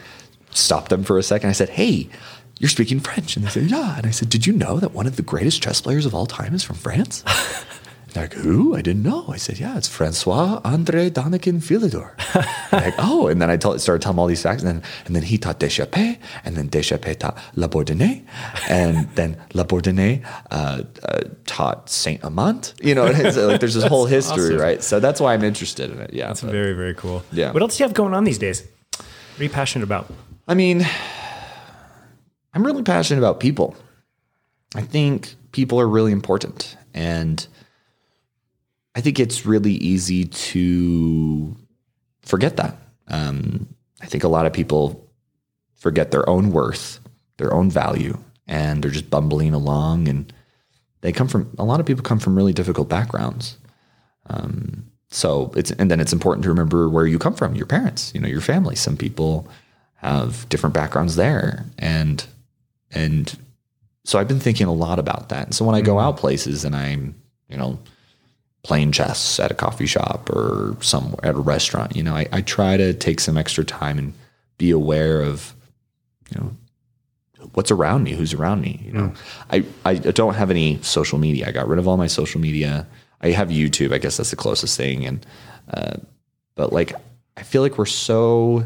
stopped them for a second. I said, "Hey." You're speaking French. And they said, Yeah. And I said, Did you know that one of the greatest chess players of all time is from France? Like, who? I didn't know. I said, yeah, it's Francois Andre Danican Philidor. like, oh, and then I told, started telling him all these facts. And then, and then he taught Deschapelles, and then Deschapelles taught La Bourdonnais, and then La Bourdonnais uh, uh, taught Saint Amant. You know, it's like there's this whole history, awesome. right? So that's why I'm interested in it. Yeah. That's but- very, very cool. Yeah. What else do you have going on these days? What are you passionate about? I mean, I'm really passionate about people. I think people are really important. And I think it's really easy to forget that. Um, I think a lot of people forget their own worth, their own value, and they're just bumbling along. And they come from, a lot of people come from really difficult backgrounds. Um, so it's, and then it's important to remember where you come from, your parents, you know, your family. Some people have different backgrounds there. And, and so I've been thinking a lot about that. And so when I go out places and I'm, you know, playing chess at a coffee shop or somewhere at a restaurant, you know, I, I try to take some extra time and be aware of, you know, what's around me, who's around me. You know, I, I don't have any social media. I got rid of all my social media. I have YouTube. I guess that's the closest thing. And, uh, but like, I feel like we're so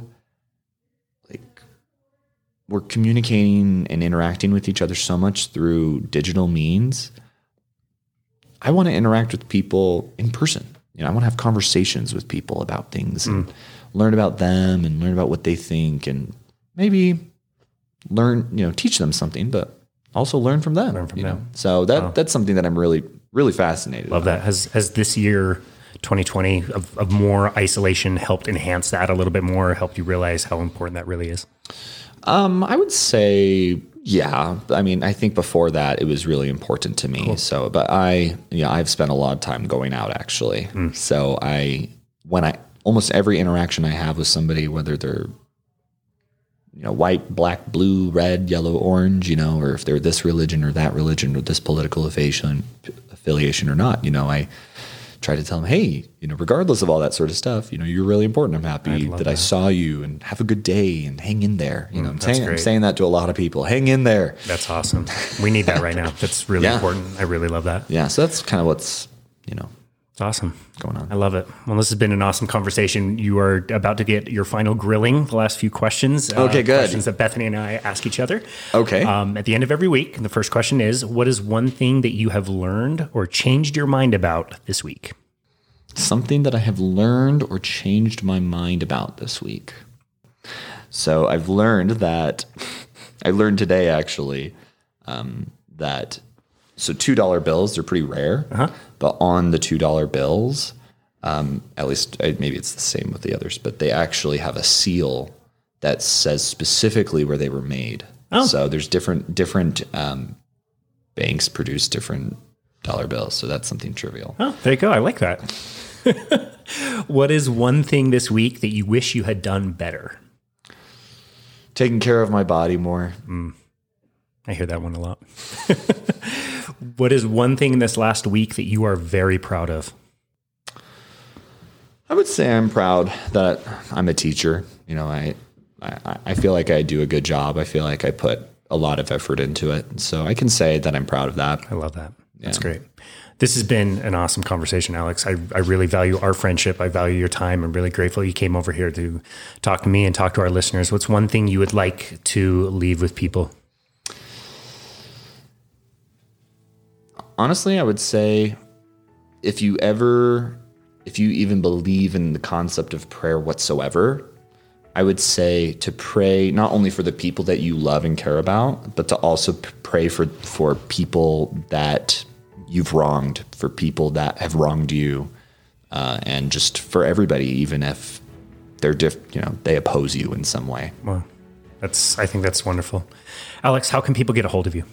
like we're communicating and interacting with each other so much through digital means. I want to interact with people in person. You know, I want to have conversations with people about things and mm. learn about them and learn about what they think and maybe learn, you know, teach them something, but also learn from them. Learn from them. So that that's something that I'm really really fascinated. Love that. Has has this year 2020 of, of more isolation helped enhance that a little bit more, helped you realize how important that really is? Um, I would say, yeah. I mean, I think before that it was really important to me. So, but I, yeah, I've spent a lot of time going out actually. So I, when I, almost every interaction I have with somebody, whether they're, you know, white, black, blue, red, yellow, orange, you know, or if they're this religion or that religion or this political affiliation, affiliation or not, you know, I try to tell them, hey, you know, regardless of all that sort of stuff, you know, you're really important. I'm happy that, I saw you and have a good day and hang in there. You mm, know, I'm saying, I'm saying that to a lot of people. Hang in there. That's awesome. We need that right now. That's really Yeah. important. I really love that. Yeah. So that's kind of what's, you know, It's awesome. going on. I love it. Well, this has been an awesome conversation. You are about to get your final grilling, the last few questions. uh, Okay, good. Questions that Bethany and I ask each other. Okay. Um, at the end of every week, the first question is What is one thing that you have learned or changed your mind about this week? Something that I have learned or changed my mind about this week. So I've learned that I learned today actually um, that so two dollar bills they're pretty rare, but on the two dollar bills, um, at least maybe it's the same with the others, but they actually have a seal that says specifically where they were made. Oh. So there's different different um, banks produce different dollar bills, so that's something trivial. Oh, there you go. I like that. what is one thing this week that you wish you had done better? Taking care of my body more. I hear that one a lot. what is one thing in this last week that you are very proud of? I would say I'm proud that I'm a teacher. You know, I, I I feel like I do a good job. I feel like I put a lot of effort into it. So I can say that I'm proud of that. I love that. That's great. This has been an awesome conversation, Alex. I, I really value our friendship. I value your time. I'm really grateful you came over here to talk to me and talk to our listeners. What's one thing you would like to leave with people? Honestly, I would say if you ever if you even believe in the concept of prayer whatsoever, I would say to pray not only for the people that you love and care about, but to also pray for for people that you've wronged, for people that have wronged you, uh, and just for everybody, even if they're diff, you know, they oppose you in some way. That's I think that's wonderful. Alex, how can people get a hold of you?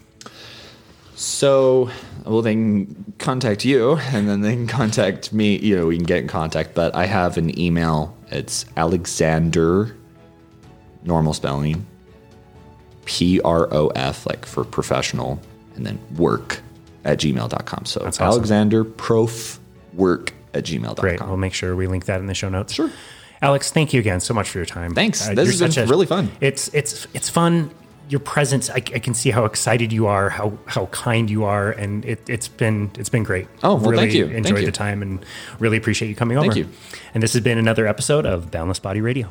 So, well, they can contact you, and then they can contact me. You know, we can get in contact. But I have an email. It's Alexander, normal spelling, P R O F, like for professional, and then work at gmail.com. So awesome. Alexander Prof work at gmail.com. Great. We'll make sure we link that in the show notes. Sure. Alex, thank you again so much for your time. Thanks. Uh, This has been such really fun. It's it's it's fun. Your presence, I, I can see how excited you are, how how kind you are, and it, it's been it's been great. Oh, well, really thank you. Thank Enjoyed you. the time and really appreciate you coming over. Thank you. And this has been another episode of Boundless Body Radio.